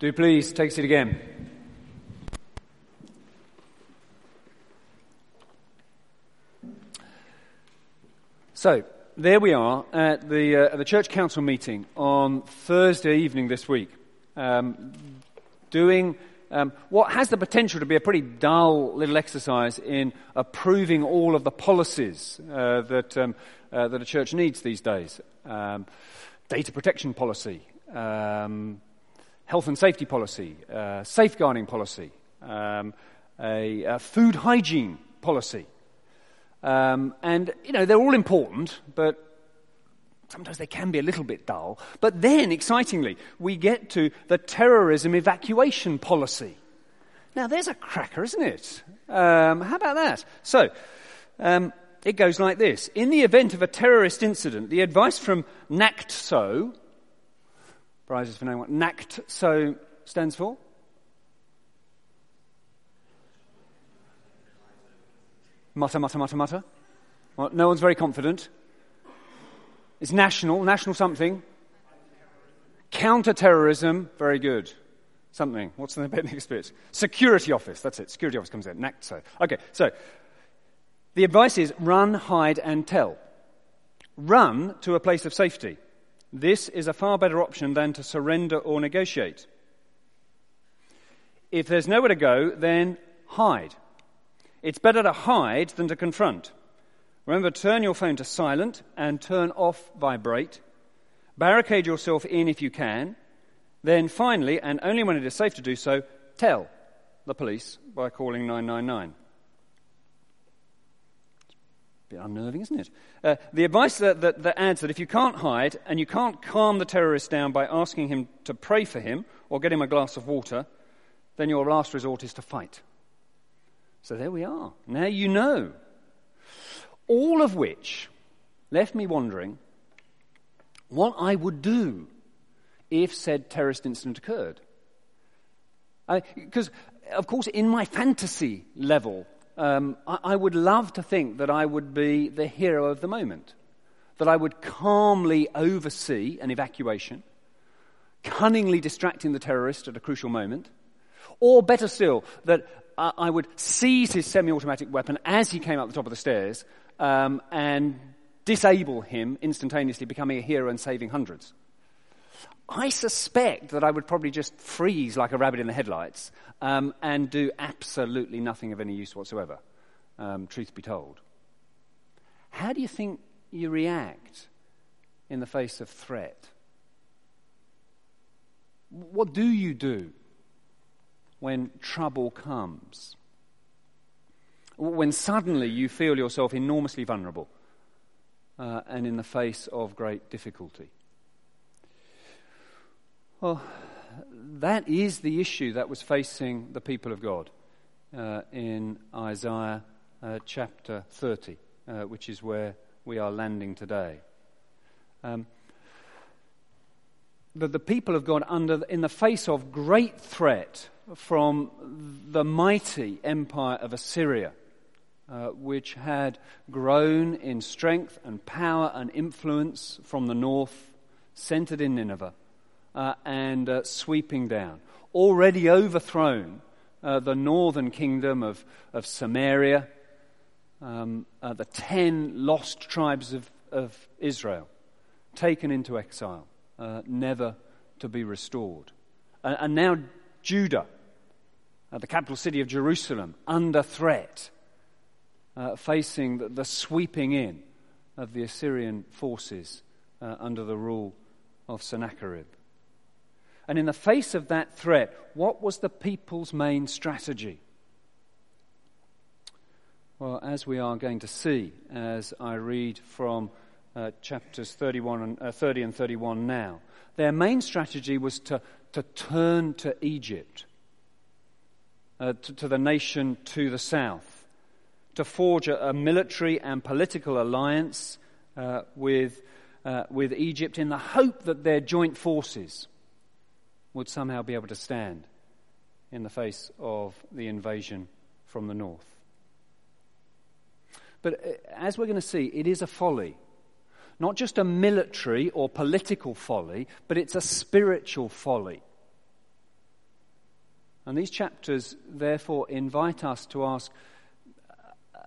Do please take a seat again. So, there we are at the, uh, at the church council meeting on Thursday evening this week, um, doing um, what has the potential to be a pretty dull little exercise in approving all of the policies uh, that, um, uh, that a church needs these days. Um, data protection policy, um, health and safety policy, uh, safeguarding policy, um, a, a, food hygiene policy. Um, and, you know, they're all important, but sometimes they can be a little bit dull. But then, excitingly, we get to the terrorism evacuation policy. Now, there's a cracker, isn't it? Um, how about that? So, um, it goes like this. In the event of a terrorist incident, the advice from NACTSO, prizes for knowing what NACTSO stands for? Mutter, mutter, mutter, mutter. Well, no one's very confident. It's national, national something. Counter-terrorism, very good. Something. What's the next bit? Security office. That's it. Security office comes in. NACTSO. Okay, so the advice is run, hide, and tell. Run to a place of safety. This is a far better option than to surrender or negotiate. If there's nowhere to go, then hide. It's better to hide than to confront. Remember, turn your phone to silent and turn off vibrate. Barricade yourself in if you can. Then finally, and only when it is safe to do so, tell the police by calling 999 bit unnerving, isn't it? Uh, the advice that, that, that adds that if you can't hide and you can't calm the terrorist down by asking him to pray for him or get him a glass of water, then your last resort is to fight. So there we are. Now you know. All of which left me wondering what I would do if said terrorist incident occurred. Because, of course, in my fantasy level, um, I, I would love to think that I would be the hero of the moment, that I would calmly oversee an evacuation, cunningly distracting the terrorist at a crucial moment, or better still, that I would seize his semi automatic weapon as he came up the top of the stairs um, and disable him instantaneously, becoming a hero and saving hundreds. I suspect that I would probably just freeze like a rabbit in the headlights um, and do absolutely nothing of any use whatsoever, um, truth be told. How do you think you react in the face of threat? What do you do when trouble comes? When suddenly you feel yourself enormously vulnerable uh, and in the face of great difficulty? Well, that is the issue that was facing the people of God uh, in Isaiah uh, chapter 30, uh, which is where we are landing today. Um, the, the people of God, under, in the face of great threat from the mighty empire of Assyria, uh, which had grown in strength and power and influence from the north, centered in Nineveh, uh, and uh, sweeping down. Already overthrown uh, the northern kingdom of, of Samaria, um, uh, the ten lost tribes of, of Israel, taken into exile, uh, never to be restored. and now Judah, uh, the capital city of Jerusalem, under threat, facing the, the, sweeping in of the Assyrian forces under the rule of Sennacherib. And in the face of that threat, what was the people's main strategy? Well, as we are going to see as I read from uh, chapters 31 and, uh, 30 and 31 now, their main strategy was to, to turn to Egypt, uh, to, to, the nation to the south, to forge a, a military and political alliance uh, with, uh, with Egypt in the hope that their joint forces would somehow be able to stand in the face of the invasion from the north. But uh, as we're going to see, it is a folly. Not just a military or political folly, but it's a spiritual folly. And these chapters, therefore, invite us to ask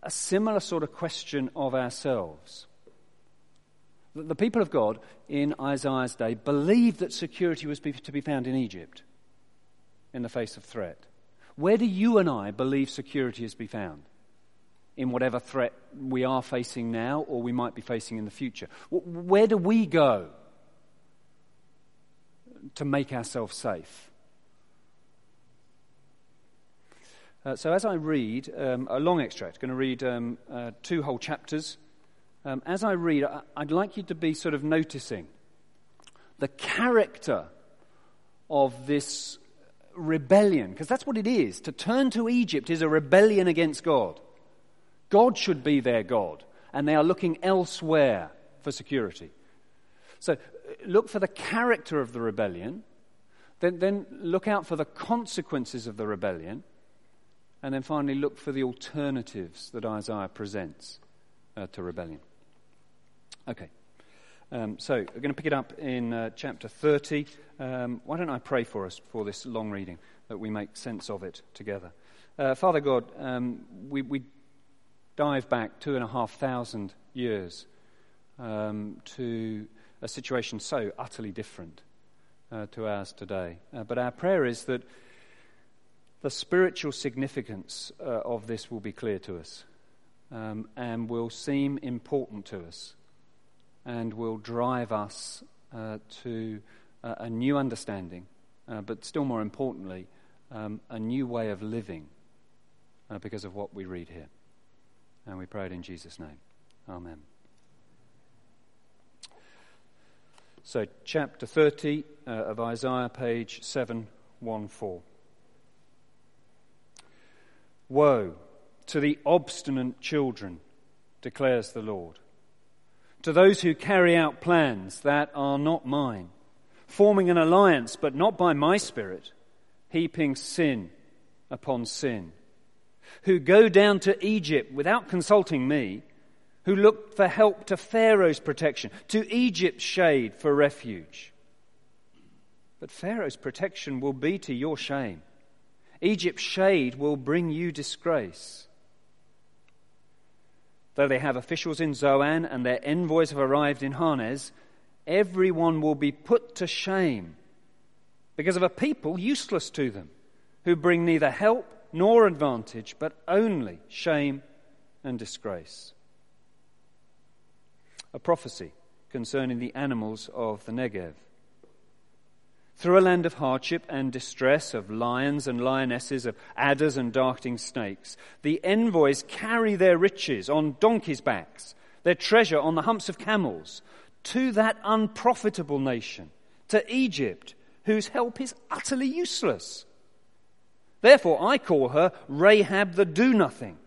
a similar sort of question of ourselves. The people of God in Isaiah's day believed that security was to be found in Egypt in the face of threat. Where do you and I believe security is to be found? In whatever threat we are facing now or we might be facing in the future. Where do we go to make ourselves safe? Uh, so, as I read um, a long extract, I'm going to read um, uh, two whole chapters. Um, as I read, I, I'd like you to be sort of noticing the character of this rebellion, because that's what it is. To turn to Egypt is a rebellion against God. God should be their God, and they are looking elsewhere for security. So, look for the character of the rebellion, then, then look out for the consequences of the rebellion and then finally, look for the alternatives that Isaiah presents uh, to rebellion. Okay. Um, so, we're going to pick it up in uh, chapter 30. Um, why don't I pray for us for this long reading that we make sense of it together? Uh, Father God, um, we, we, dive back two and a half thousand years um, to a situation so utterly different uh, to ours today. Uh, but our prayer is that the spiritual significance uh, of this will be clear to us um, and will seem important to us and will drive us uh, to uh, a new understanding, uh, but still more importantly, um, a new way of living uh, because of what we read here. And we pray it in Jesus' name. Amen. So, chapter 30 uh, of Isaiah, page 714. Woe to the obstinate children, declares the Lord, to those who carry out plans that are not mine, forming an alliance, but not by my spirit, heaping sin upon sin, who go down to Egypt without consulting me, who look for help to Pharaoh's protection, to Egypt's shade for refuge. But Pharaoh's protection will be to your shame Egypt's shade will bring you disgrace. Though they have officials in Zoan and their envoys have arrived in Hanes, everyone will be put to shame because of a people useless to them, who bring neither help nor advantage, but only shame and disgrace. A prophecy concerning the animals of the Negev. Through a land of hardship and distress, of lions and lionesses, of adders and darting snakes, the envoys carry their riches on donkeys' backs, their treasure on the humps of camels, to that unprofitable nation, to Egypt, whose help is utterly useless. Therefore, I call her Rahab the Do Nothing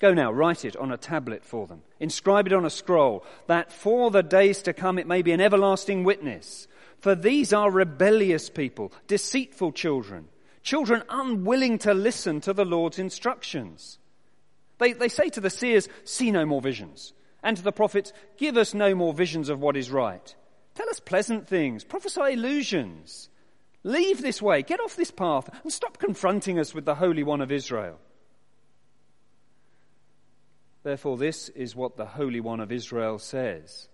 Go now, write it on a tablet for them. Inscribe it on a scroll, that for the days to come it may be an everlasting witness. For these are rebellious people, deceitful children, children unwilling to listen to the Lord's instructions. They, they say to the seers, See no more visions. And to the prophets, Give us no more visions of what is right. Tell us pleasant things, prophesy illusions. Leave this way, get off this path, and stop confronting us with the Holy One of Israel. Therefore, this is what the Holy One of Israel says.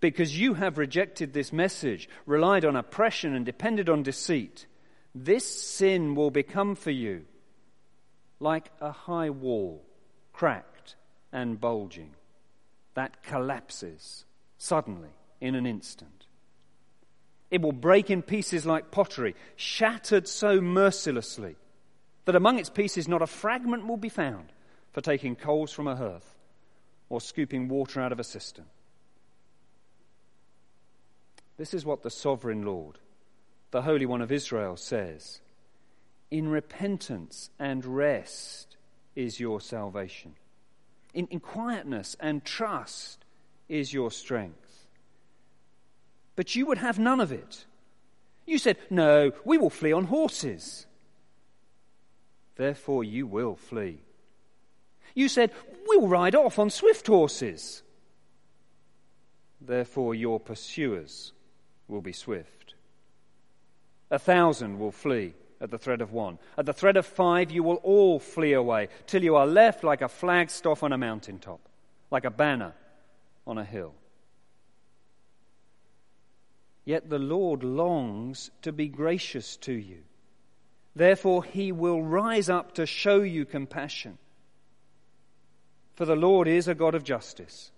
Because you have rejected this message, relied on oppression, and depended on deceit, this sin will become for you like a high wall, cracked and bulging, that collapses suddenly in an instant. It will break in pieces like pottery, shattered so mercilessly that among its pieces not a fragment will be found for taking coals from a hearth or scooping water out of a cistern. This is what the sovereign Lord, the Holy One of Israel, says In repentance and rest is your salvation, in, in quietness and trust is your strength. But you would have none of it. You said, No, we will flee on horses. Therefore, you will flee. You said, We'll ride off on swift horses. Therefore, your pursuers will be swift. A thousand will flee at the threat of one. At the threat of five, you will all flee away, till you are left like a flagstaff on a mountaintop, like a banner on a hill. Yet the Lord longs to be gracious to you. Therefore, he will rise up to show you compassion. For the Lord is a God of justice.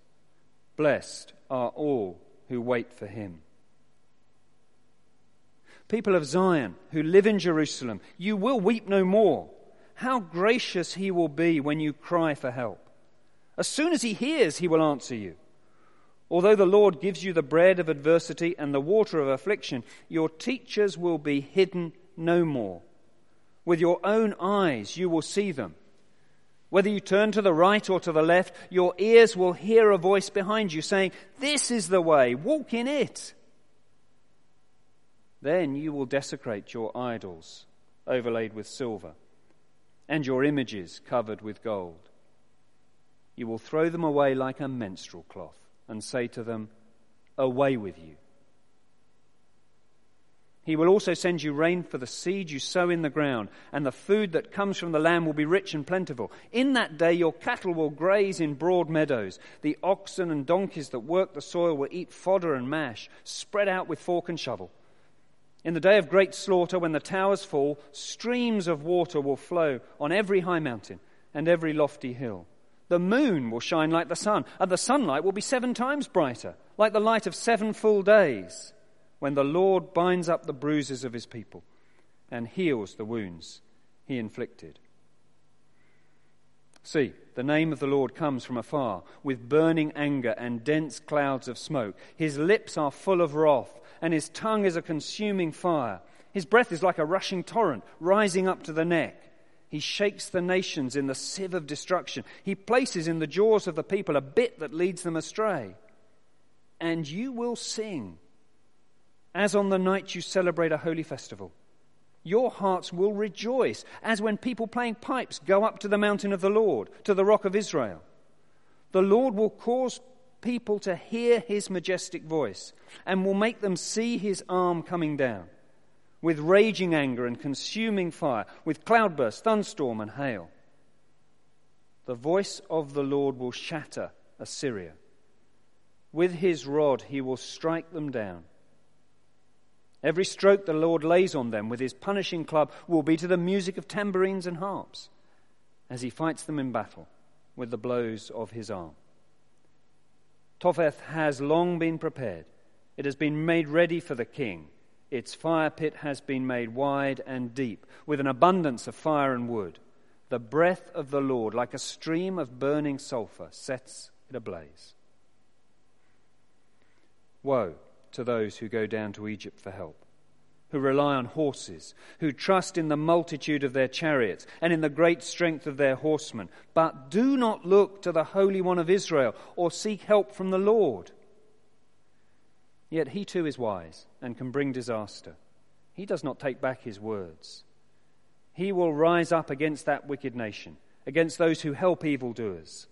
Blessed are all who wait for him. People of Zion who live in Jerusalem, you will weep no more. How gracious he will be when you cry for help. As soon as he hears, he will answer you. Although the Lord gives you the bread of adversity and the water of affliction, your teachers will be hidden no more. With your own eyes you will see them. Whether you turn to the right or to the left, your ears will hear a voice behind you saying, This is the way, walk in it. Then you will desecrate your idols overlaid with silver and your images covered with gold. You will throw them away like a menstrual cloth and say to them, Away with you. He will also send you rain for the seed you sow in the ground, and the food that comes from the land will be rich and plentiful. In that day your cattle will graze in broad meadows. The oxen and donkeys that work the soil will eat fodder and mash, spread out with fork and shovel. In the day of great slaughter, when the towers fall, streams of water will flow on every high mountain and every lofty hill. The moon will shine like the sun, and the sunlight will be seven times brighter, like the light of seven full days, when the Lord binds up the bruises of his people and heals the wounds he inflicted. See, the name of the Lord comes from afar, with burning anger and dense clouds of smoke. His lips are full of wrath and his tongue is a consuming fire. His breath is like a rushing torrent, rising up to the neck. He shakes the nations in the sieve of destruction. He places in the jaws of the people a bit that leads them astray. And you will sing as on the night you celebrate a holy festival. Your hearts will rejoice as when people playing pipes go up to the mountain of the Lord, to the rock of Israel. The Lord will cause people to hear his majestic voice and will make them see his arm coming down with raging anger and consuming fire, with cloudburst, thunderstorm, and hail. The voice of the Lord will shatter Assyria. With his rod he will strike them down. Every stroke the Lord lays on them with his punishing club will be to the music of tambourines and harps as he fights them in battle with the blows of his arm. Topheth has long been prepared. It has been made ready for the king. Its fire pit has been made wide and deep, with an abundance of fire and wood. The breath of the Lord, like a stream of burning sulfur, sets it ablaze. Woe to those who go down to Egypt for help who rely on horses, who trust in the multitude of their chariots and in the great strength of their horsemen. But do not look to the Holy One of Israel or seek help from the Lord. Yet he too is wise and can bring disaster. He does not take back his words. He will rise up against that wicked nation, against those who help evildoers.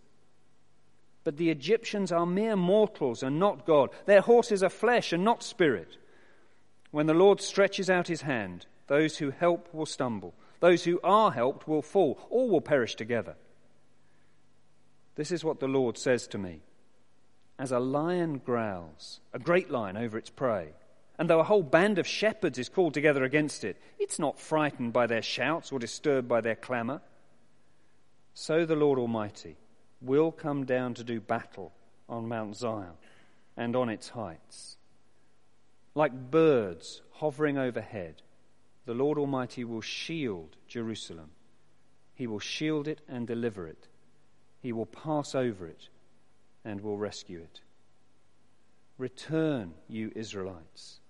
But the Egyptians are mere mortals and not God. Their horses are flesh and not spirit. When the Lord stretches out his hand, those who help will stumble. Those who are helped will fall. All will perish together. This is what the Lord says to me. As a lion growls, a great lion over its prey, and though a whole band of shepherds is called together against it, it's not frightened by their shouts or disturbed by their clamor. So the Lord Almighty will come down to do battle on Mount Zion and on its heights. Like birds hovering overhead, the Lord Almighty will shield Jerusalem. He will shield it and deliver it. He will pass over it and will rescue it. Return, you Israelites,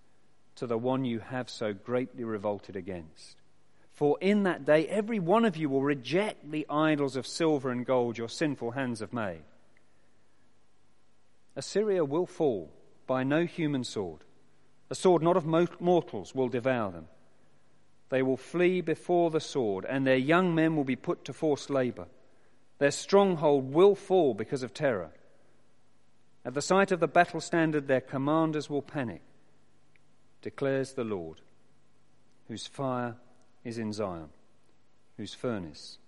to the one you have so greatly revolted against. For in that day every one of you will reject the idols of silver and gold your sinful hands have made. Assyria will fall by no human sword a sword not of mortals will devour them. They will flee before the sword, and their young men will be put to forced labor. Their stronghold will fall because of terror. At the sight of the battle standard, their commanders will panic, declares the Lord. whose fire is in Zion, whose furnace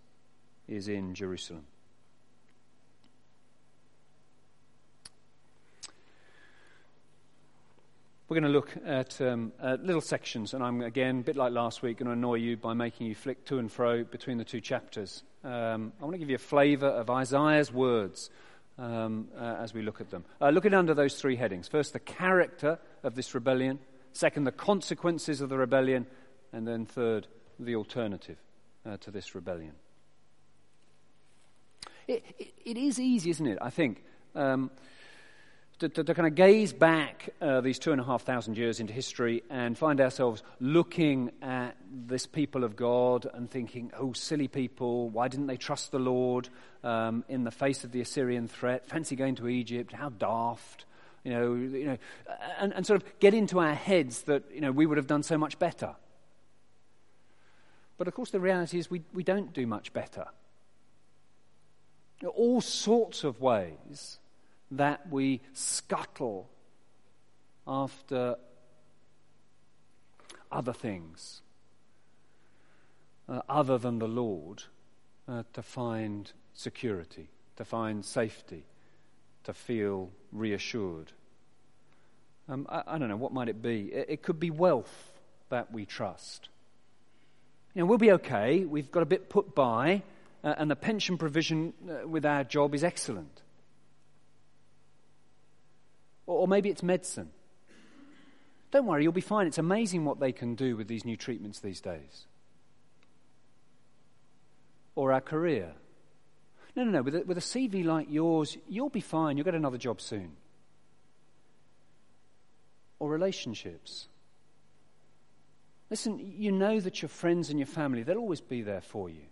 is in Jerusalem. We're going to look at, um, at, little sections, and I'm again, a bit like last week, going to annoy you by making you flick to and fro between the two chapters. Um, I want to give you a flavour of Isaiah's words um, uh, as we look at them. Uh, look at under those three headings. First, the character of this rebellion. Second, the consequences of the rebellion. And then third, the alternative uh, to this rebellion. It, it, it is easy, isn't it? I think. Um, to, to, to, kind of gaze back uh, these two and a half thousand years into history and find ourselves looking at this people of God and thinking, oh, silly people, why didn't they trust the Lord um, in the face of the Assyrian threat? Fancy going to Egypt, how daft. You know, you know and, and sort of get into our heads that you know, we would have done so much better. But of course, the reality is we, we don't do much better. All sorts of ways that we scuttle after other things uh, other than the Lord uh, to find security, to find safety, to feel reassured. Um, I, I, don't know, what might it be? It, it could be wealth that we trust. You know, we'll be okay, we've got a bit put by, uh, and the pension provision uh, with our job is excellent. Or, or maybe it's medicine. Don't worry, you'll be fine. It's amazing what they can do with these new treatments these days. Or our career. No, no, no. With a, with a CV like yours, you'll be fine. You'll get another job soon. Or relationships. Listen, you know that your friends and your family, they'll always be there for you.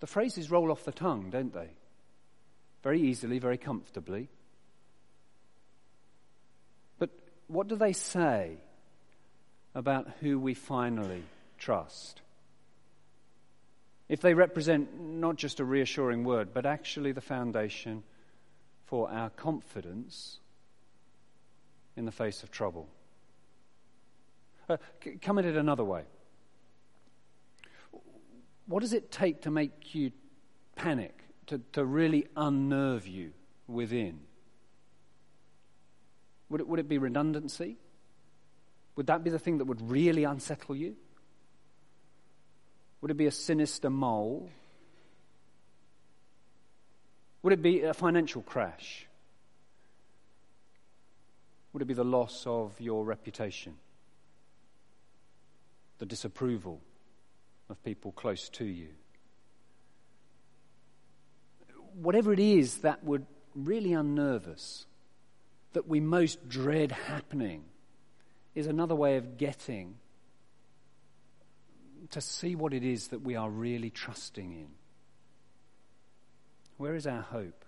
The phrases roll off the tongue, don't they? Very easily, very comfortably. But what do they say about who we finally trust? If they represent not just a reassuring word, but actually the foundation for our confidence in the face of trouble. Uh, come at it another way. What does it take to make you panic, to, to really unnerve you within? Would it, would it be redundancy? Would that be the thing that would really unsettle you? Would it be a sinister mole? Would it be a financial crash? Would it be the loss of your reputation? The disapproval of people close to you? Whatever it is that would really unnerve us, that we most dread happening is another way of getting to see what it is that we are really trusting in. Where is our hope?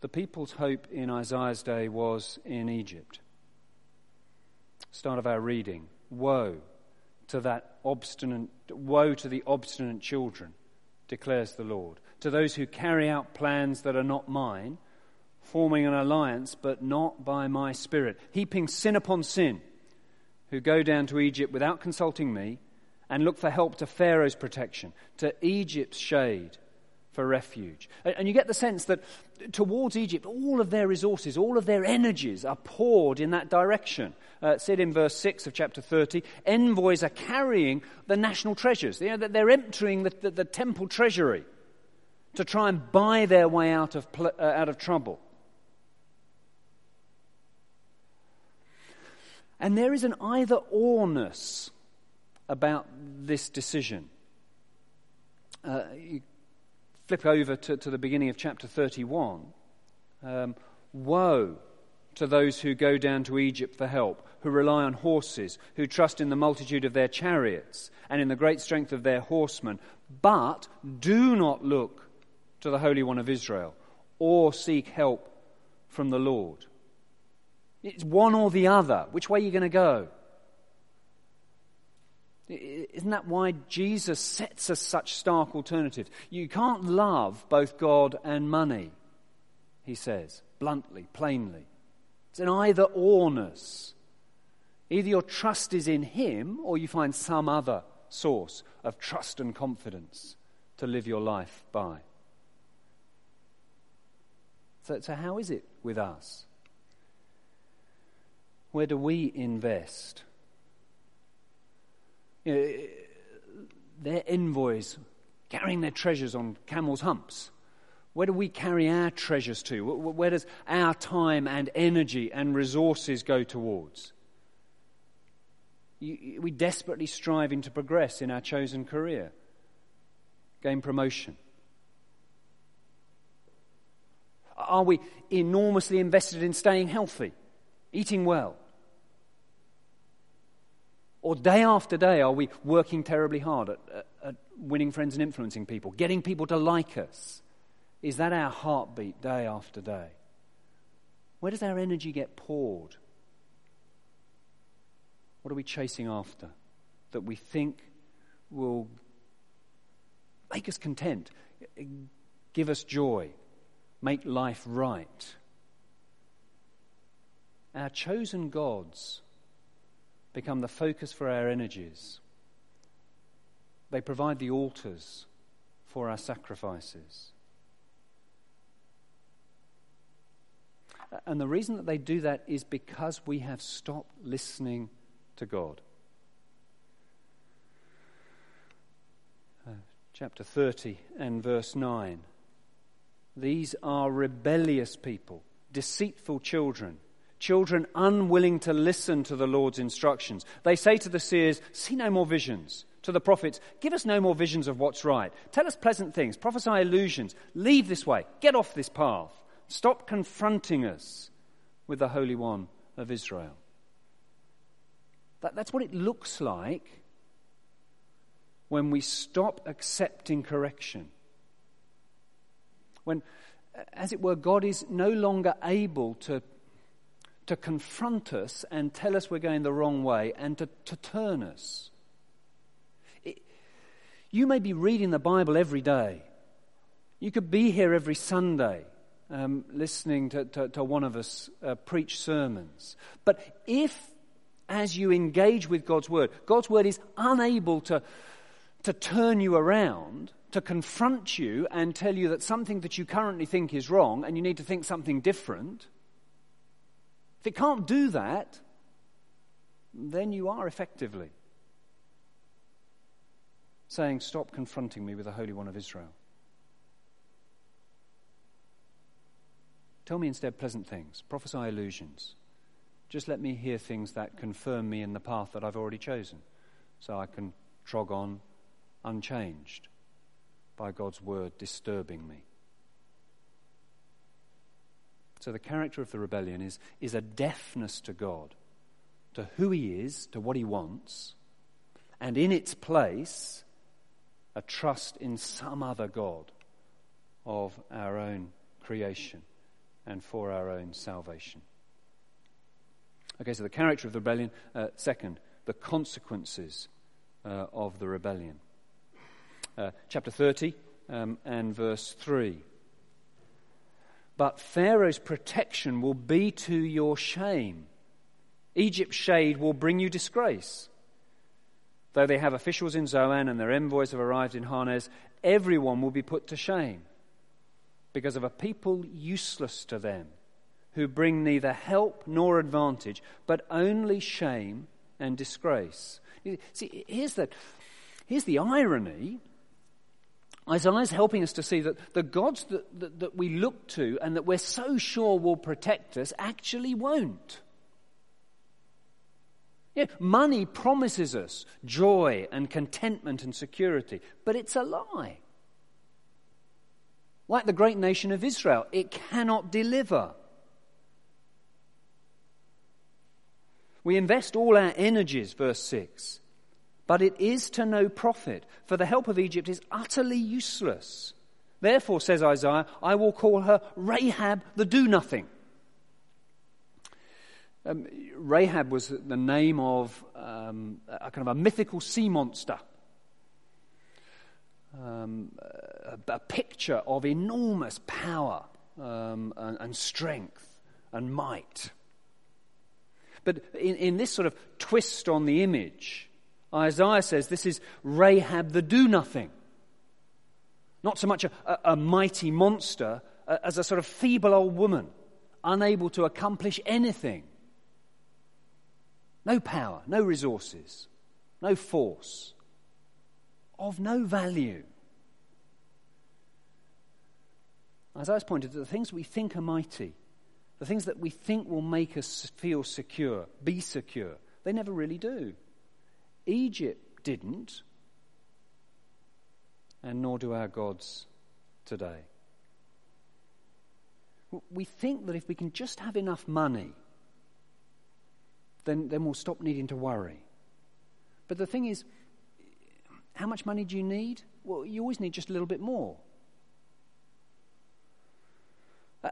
The people's hope in Isaiah's day was in Egypt. Start of our reading. Woe to that obstinate, woe to the obstinate children, declares the Lord. To those who carry out plans that are not mine forming an alliance, but not by my spirit, heaping sin upon sin, who go down to Egypt without consulting me and look for help to Pharaoh's protection, to Egypt's shade for refuge. And you get the sense that towards Egypt, all of their resources, all of their energies are poured in that direction. Uh, said in verse 6 of chapter 30, envoys are carrying the national treasures. You know, they're emptying the, the, the temple treasury to try and buy their way out of, uh, out of trouble. And there is an either orness about this decision. Uh, you flip over to, to, the beginning of chapter 31. Um, Woe to those who go down to Egypt for help, who rely on horses, who trust in the multitude of their chariots and in the great strength of their horsemen, but do not look to the Holy One of Israel or seek help from the Lord. It's one or the other. Which way are you going to go? Isn't that why Jesus sets us such stark alternatives? You can't love both God and money, he says, bluntly, plainly. It's an either orness Either your trust is in Him or you find some other source of trust and confidence to live your life by. So, so how is it with us? Where do we invest? You know, their envoys carrying their treasures on camels' humps. Where do we carry our treasures to? Where does our time and energy and resources go towards? We desperately striving to progress in our chosen career, gain promotion. Are we enormously invested in staying healthy, eating well? Or day after day, are we working terribly hard at, at, at winning friends and influencing people, getting people to like us? Is that our heartbeat day after day? Where does our energy get poured? What are we chasing after that we think will make us content, give us joy, make life right? Our chosen gods become the focus for our energies. They provide the altars for our sacrifices. And the reason that they do that is because we have stopped listening to God. Uh, chapter 30 and verse 9. These are rebellious people, deceitful children, children unwilling to listen to the Lord's instructions. They say to the seers, See no more visions. To the prophets, Give us no more visions of what's right. Tell us pleasant things. Prophesy illusions. Leave this way. Get off this path. Stop confronting us with the Holy One of Israel. That, that's what it looks like when we stop accepting correction. When, as it were, God is no longer able to, to confront us and tell us we're going the wrong way and to, to turn us. It, you may be reading the Bible every day. You could be here every Sunday um, listening to, to, to, one of us uh, preach sermons. But if as you engage with God's Word. God's Word is unable to, to turn you around, to confront you and tell you that something that you currently think is wrong and you need to think something different. If it can't do that, then you are effectively saying, Stop confronting me with the Holy One of Israel. Tell me instead pleasant things, prophesy illusions. Just let me hear things that confirm me in the path that I've already chosen so I can trog on unchanged by God's word disturbing me. So the character of the rebellion is, is a deafness to God, to who He is, to what He wants, and in its place, a trust in some other God of our own creation and for our own salvation. Okay, so the character of the rebellion. Uh, second, the consequences uh, of the rebellion. Uh, chapter 30 um, and verse 3. But Pharaoh's protection will be to your shame. Egypt's shade will bring you disgrace. Though they have officials in Zoan and their envoys have arrived in Hanes, everyone will be put to shame because of a people useless to them who bring neither help nor advantage, but only shame and disgrace. See, here's the, here's the irony. Isaiah's helping us to see that the gods that, that, that we look to and that we're so sure will protect us actually won't. Money promises us joy and contentment and security, but it's a lie. Like the great nation of Israel, it cannot deliver. We invest all our energies, verse 6, but it is to no profit, for the help of Egypt is utterly useless. Therefore, says Isaiah, I will call her Rahab the do nothing. Um, Rahab was the name of um, a kind of a mythical sea monster, um, a, a, picture of enormous power um, and, and strength and might. But in, in this sort of twist on the image, Isaiah says this is Rahab the do nothing. Not so much a, a, a mighty monster as a sort of feeble old woman, unable to accomplish anything. No power, no resources, no force, of no value. Isaiah's pointed to the things we think are mighty, the things that we think will make us feel secure, be secure, they never really do. Egypt didn't, and nor do our gods today. We think that if we can just have enough money, then, then we'll stop needing to worry. But the thing is, how much money do you need? Well, you always need just a little bit more.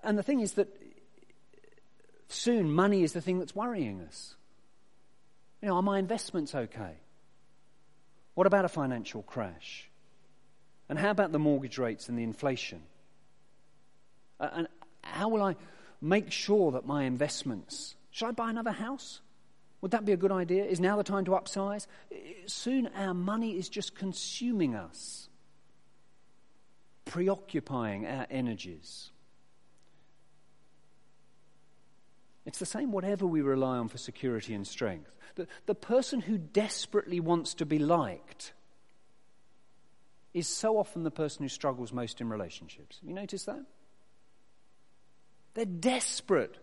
And the thing is that soon money is the thing that's worrying us. You know, are my investments okay? What about a financial crash? And how about the mortgage rates and the inflation? And how will I make sure that my investments, should I buy another house? Would that be a good idea? Is now the time to upsize? Soon our money is just consuming us, preoccupying our energies. It's the same whatever we rely on for security and strength. The, the person who desperately wants to be liked is so often the person who struggles most in relationships. You noticed that? They're desperate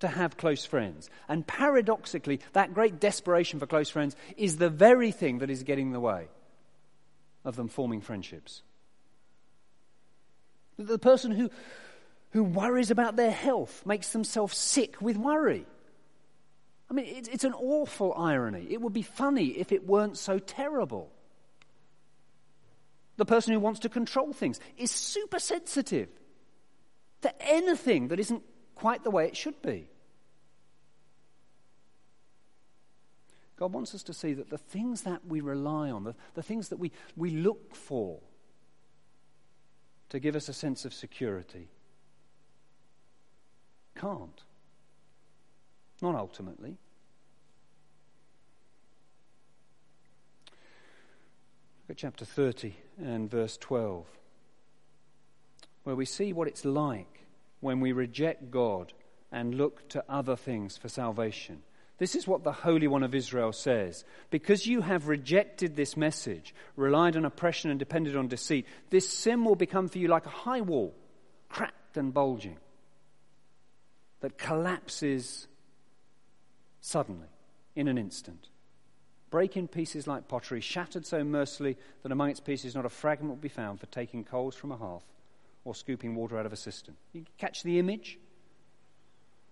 to have close friends. And paradoxically, that great desperation for close friends is the very thing that is getting in the way of them forming friendships. The person who who worries about their health, makes themselves sick with worry. I mean, it's, it's an awful irony. It would be funny if it weren't so terrible. The person who wants to control things is super sensitive to anything that isn't quite the way it should be. God wants us to see that the things that we rely on, the, the things that we, we look for to give us a sense of security, can't. Not ultimately. Look at chapter 30 and verse 12, where we see what it's like when we reject God and look to other things for salvation. This is what the Holy One of Israel says. Because you have rejected this message, relied on oppression and depended on deceit, this sin will become for you like a high wall, cracked and bulging that collapses suddenly, in an instant. Break in pieces like pottery, shattered so mercilessly that among its pieces not a fragment will be found for taking coals from a hearth or scooping water out of a cistern. You catch the image?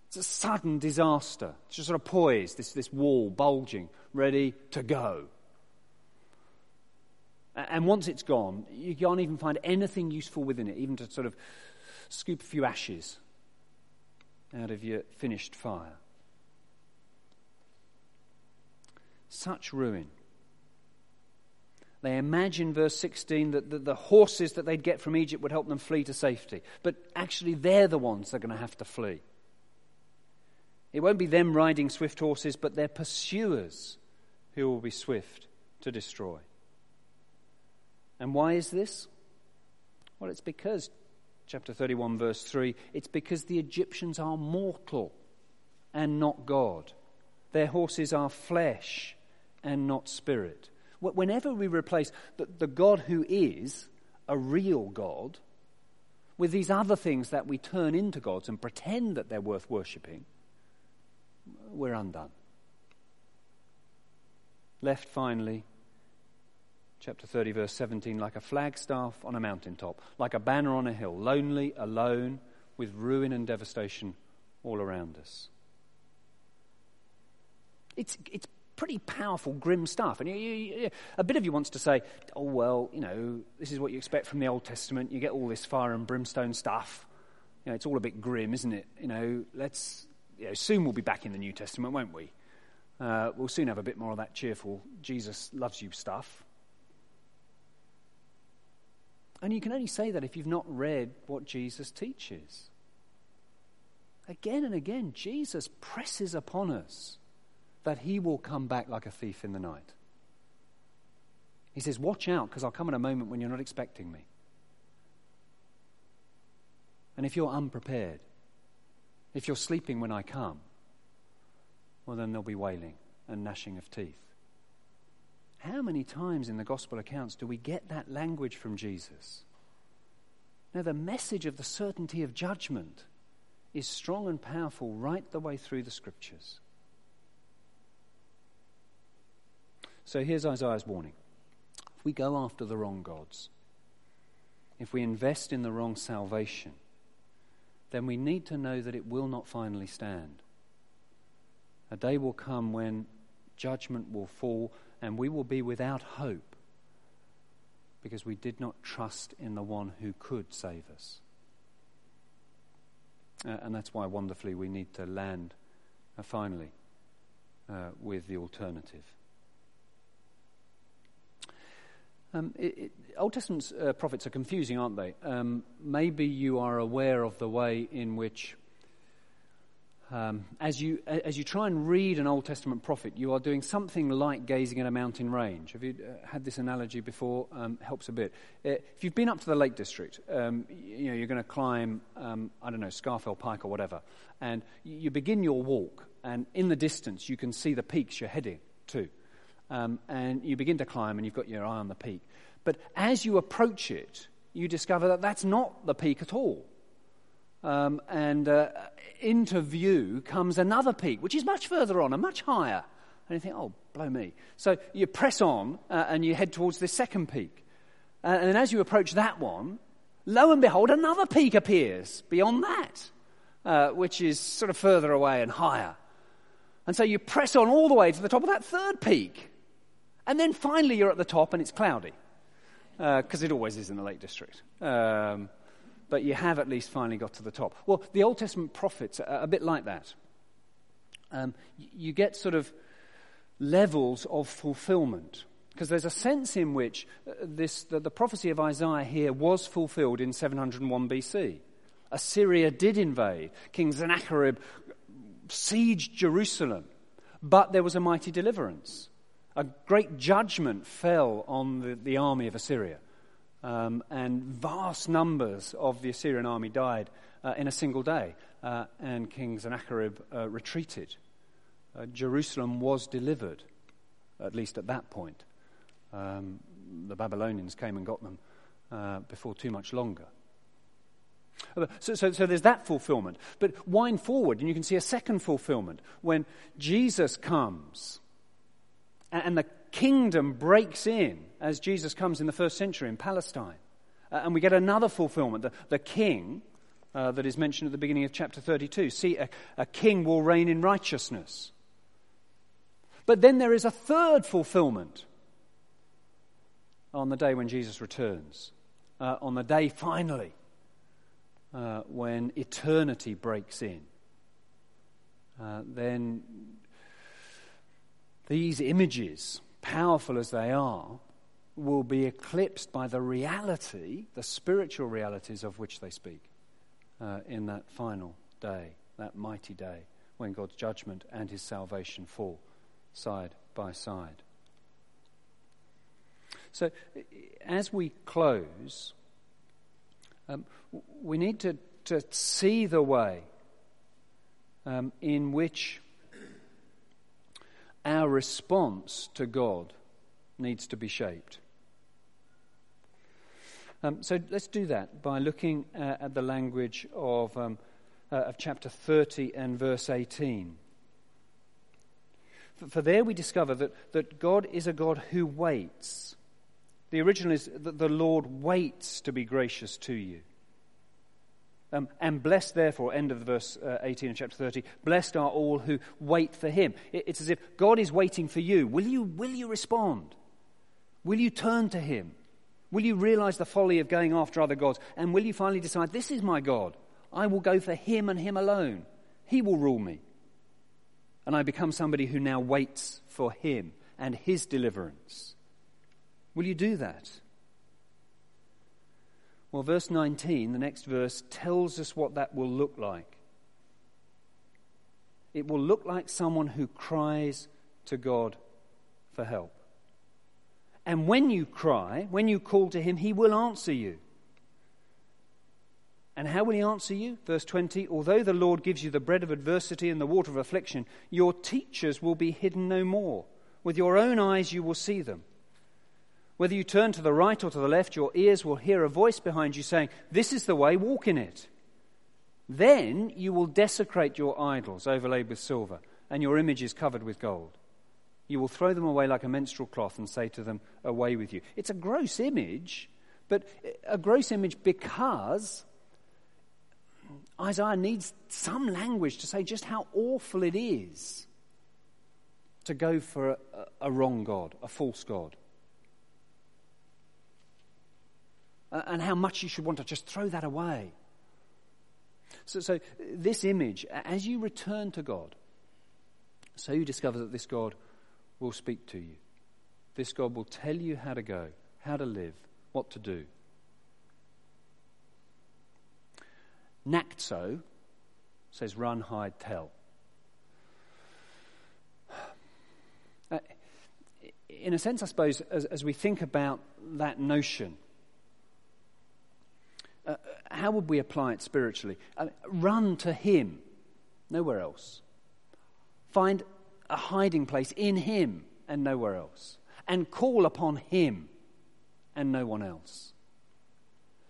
It's a sudden disaster. It's just sort of poised, this, this wall bulging, ready to go. And once it's gone, you can't even find anything useful within it, even to sort of scoop a few ashes out of your finished fire. Such ruin. They imagine, verse 16, that the, the, horses that they'd get from Egypt would help them flee to safety. But actually, they're the ones that are going to have to flee. It won't be them riding swift horses, but their pursuers who will be swift to destroy. And why is this? Well, it's because chapter 31, verse 3, it's because the Egyptians are mortal and not God. Their horses are flesh and not spirit. Whenever we replace the, the God who is a real God with these other things that we turn into gods and pretend that they're worth worshipping, we're undone. Left finally chapter 30, verse 17, like a flagstaff on a mountaintop, like a banner on a hill, lonely, alone, with ruin and devastation all around us. It's, it's pretty powerful, grim stuff. And you, you, a bit of you wants to say, oh, well, you know, this is what you expect from the Old Testament. You get all this fire and brimstone stuff. You know, it's all a bit grim, isn't it? You know, let's, you know, soon we'll be back in the New Testament, won't we? Uh, we'll soon have a bit more of that cheerful Jesus loves you stuff. And you can only say that if you've not read what Jesus teaches. Again and again, Jesus presses upon us that he will come back like a thief in the night. He says, Watch out, because I'll come at a moment when you're not expecting me. And if you're unprepared, if you're sleeping when I come, well, then there'll be wailing and gnashing of teeth. How many times in the gospel accounts do we get that language from Jesus? Now, the message of the certainty of judgment is strong and powerful right the way through the scriptures. So here's Isaiah's warning. If we go after the wrong gods, if we invest in the wrong salvation, then we need to know that it will not finally stand. A day will come when judgment will fall and we will be without hope because we did not trust in the one who could save us. Uh, and that's why wonderfully we need to land uh, finally uh, with the alternative. Um, it, it, Old Testament uh, prophets are confusing, aren't they? Um, maybe you are aware of the way in which, um, as, you, as you try and read an Old Testament prophet, you are doing something like gazing at a mountain range. Have you uh, had this analogy before? Um, helps a bit. Uh, if you've been up to the Lake District, um, you know, you're going to climb, um, I don't know, Scafell Pike or whatever, and you begin your walk, and in the distance you can see the peaks you're heading to. Um, and you begin to climb and you've got your eye on the peak. But as you approach it, you discover that that's not the peak at all. Um, and uh, into view comes another peak, which is much further on and much higher. And you think, oh, blow me. So you press on uh, and you head towards this second peak. Uh, and then as you approach that one, lo and behold, another peak appears beyond that, uh, which is sort of further away and higher. And so you press on all the way to the top of that third peak. And then finally you're at the top and it's cloudy, because uh, it always is in the Lake District. Um, but you have at least finally got to the top. Well, the Old Testament prophets are a bit like that. Um, you get sort of levels of fulfillment. Because there's a sense in which uh, this, the, the prophecy of Isaiah here was fulfilled in 701 BC. Assyria did invade. King Sennacherib sieged Jerusalem, but there was a mighty deliverance a great judgment fell on the, the army of Assyria. Um, and vast numbers of the Assyrian army died uh, in a single day. Uh, and King Sennacherib uh, retreated. Uh, Jerusalem was delivered, at least at that point. Um, the Babylonians came and got them uh, before too much longer. Uh, so, so, so, there's that fulfillment. But wind forward, and you can see a second fulfillment when Jesus comes and the kingdom breaks in as Jesus comes in the first century in Palestine. Uh, and we get another fulfillment. The, the king uh, that is mentioned at the beginning of chapter 32. See, a, a king will reign in righteousness. But then there is a third fulfillment on the day when Jesus returns. Uh, on the day, finally, uh, when eternity breaks in. Uh, then these images, powerful as they are, will be eclipsed by the reality, the spiritual realities of which they speak uh, in that final day, that mighty day, when God's judgment and his salvation fall side by side. So, as we close, um, we need to, to see the way um, in which our response to God needs to be shaped. Um, so let's do that by looking uh, at the language of, um, uh, of chapter 30 and verse 18. For, for, there we discover that, that God is a God who waits. The original is that the Lord waits to be gracious to you. Um, and blessed, therefore, end of verse uh, 18 of chapter 30, blessed are all who wait for him. It, it's as if God is waiting for you. Will you, will you respond? Will you turn to him? Will you realize the folly of going after other gods? And will you finally decide, this is my God? I will go for him and him alone. He will rule me. And I become somebody who now waits for him and his deliverance. Will you do that? Well, verse 19, the next verse, tells us what that will look like. It will look like someone who cries to God for help. And when you cry, when you call to him, he will answer you. And how will he answer you? Verse 20 Although the Lord gives you the bread of adversity and the water of affliction, your teachers will be hidden no more. With your own eyes you will see them. Whether you turn to the right or to the left, your ears will hear a voice behind you saying, This is the way, walk in it. Then you will desecrate your idols overlaid with silver, and your images covered with gold. You will throw them away like a menstrual cloth and say to them, Away with you. It's a gross image, but a gross image because Isaiah needs some language to say just how awful it is to go for a, a wrong God, a false God. And how much you should want to just throw that away. So, so this image, as you return to God, so you discover that this God will speak to you. This God will tell you how to go, how to live, what to do. NaCTSO says run, hide, tell. Uh, in a sense, I suppose, as, as we think about that notion, uh, how would we apply it spiritually? Uh, run to Him, nowhere else. Find a hiding place in Him and nowhere else. And call upon Him and no one else.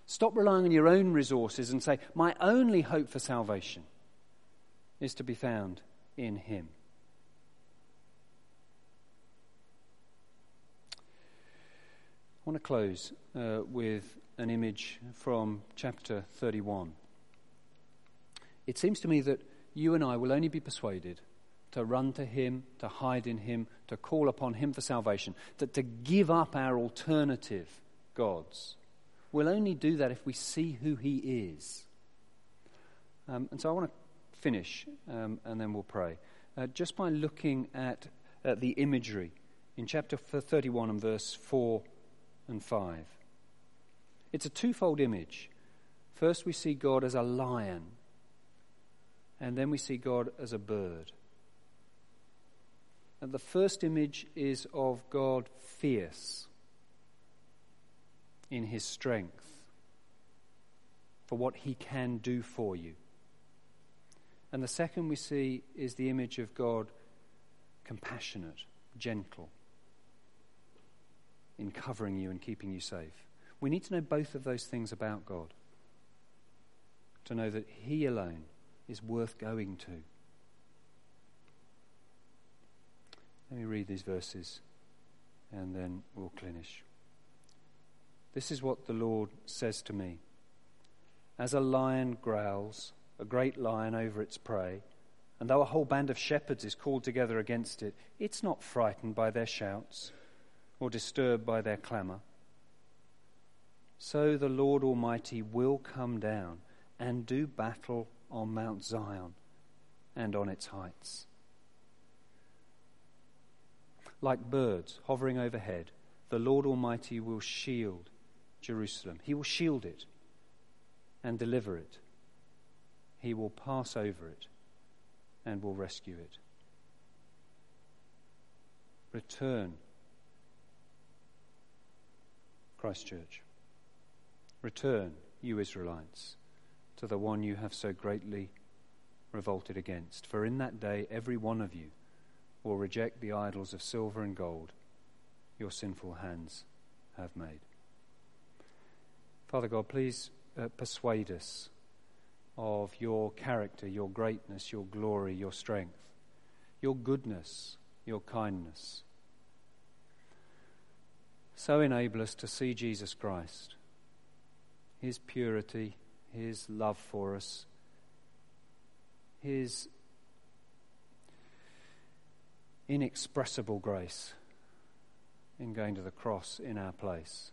Stop relying on your own resources and say, My only hope for salvation is to be found in Him. I want to close uh, with an image from chapter 31. It seems to me that you and I will only be persuaded to run to Him, to hide in Him, to call upon Him for salvation, that to give up our alternative gods. We'll only do that if we see who He is. Um, and so I want to finish um, and then we'll pray. Uh, just by looking at, at the imagery in chapter 31 and verse 4 and 5. It's a twofold image. First, we see God as a lion, and then we see God as a bird. And the first image is of God fierce in his strength for what he can do for you. And the second we see is the image of God compassionate, gentle, in covering you and keeping you safe. We need to know both of those things about God. To know that He alone is worth going to. Let me read these verses and then we'll finish. This is what the Lord says to me. As a lion growls, a great lion over its prey, and though a whole band of shepherds is called together against it, it's not frightened by their shouts or disturbed by their clamour so the Lord Almighty will come down and do battle on Mount Zion and on its heights. Like birds hovering overhead, the Lord Almighty will shield Jerusalem. He will shield it and deliver it. He will pass over it and will rescue it. Return, Christ Church. Return, you Israelites, to the one you have so greatly revolted against. For in that day every one of you will reject the idols of silver and gold your sinful hands have made. Father God, please uh, persuade us of your character, your greatness, your glory, your strength, your goodness, your kindness. So enable us to see Jesus Christ his purity, His love for us, His inexpressible grace in going to the cross in our place.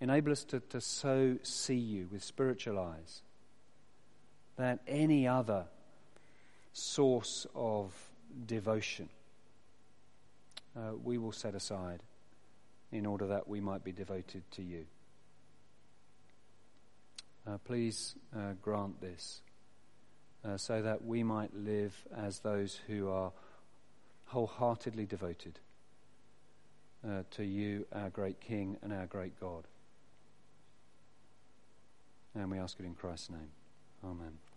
Enable us to, to so see you with spiritual eyes that any other source of devotion uh, we will set aside in order that we might be devoted to you. Uh, please uh, grant this uh, so that we might live as those who are wholeheartedly devoted uh, to you, our great King and our great God. And we ask it in Christ's name. Amen.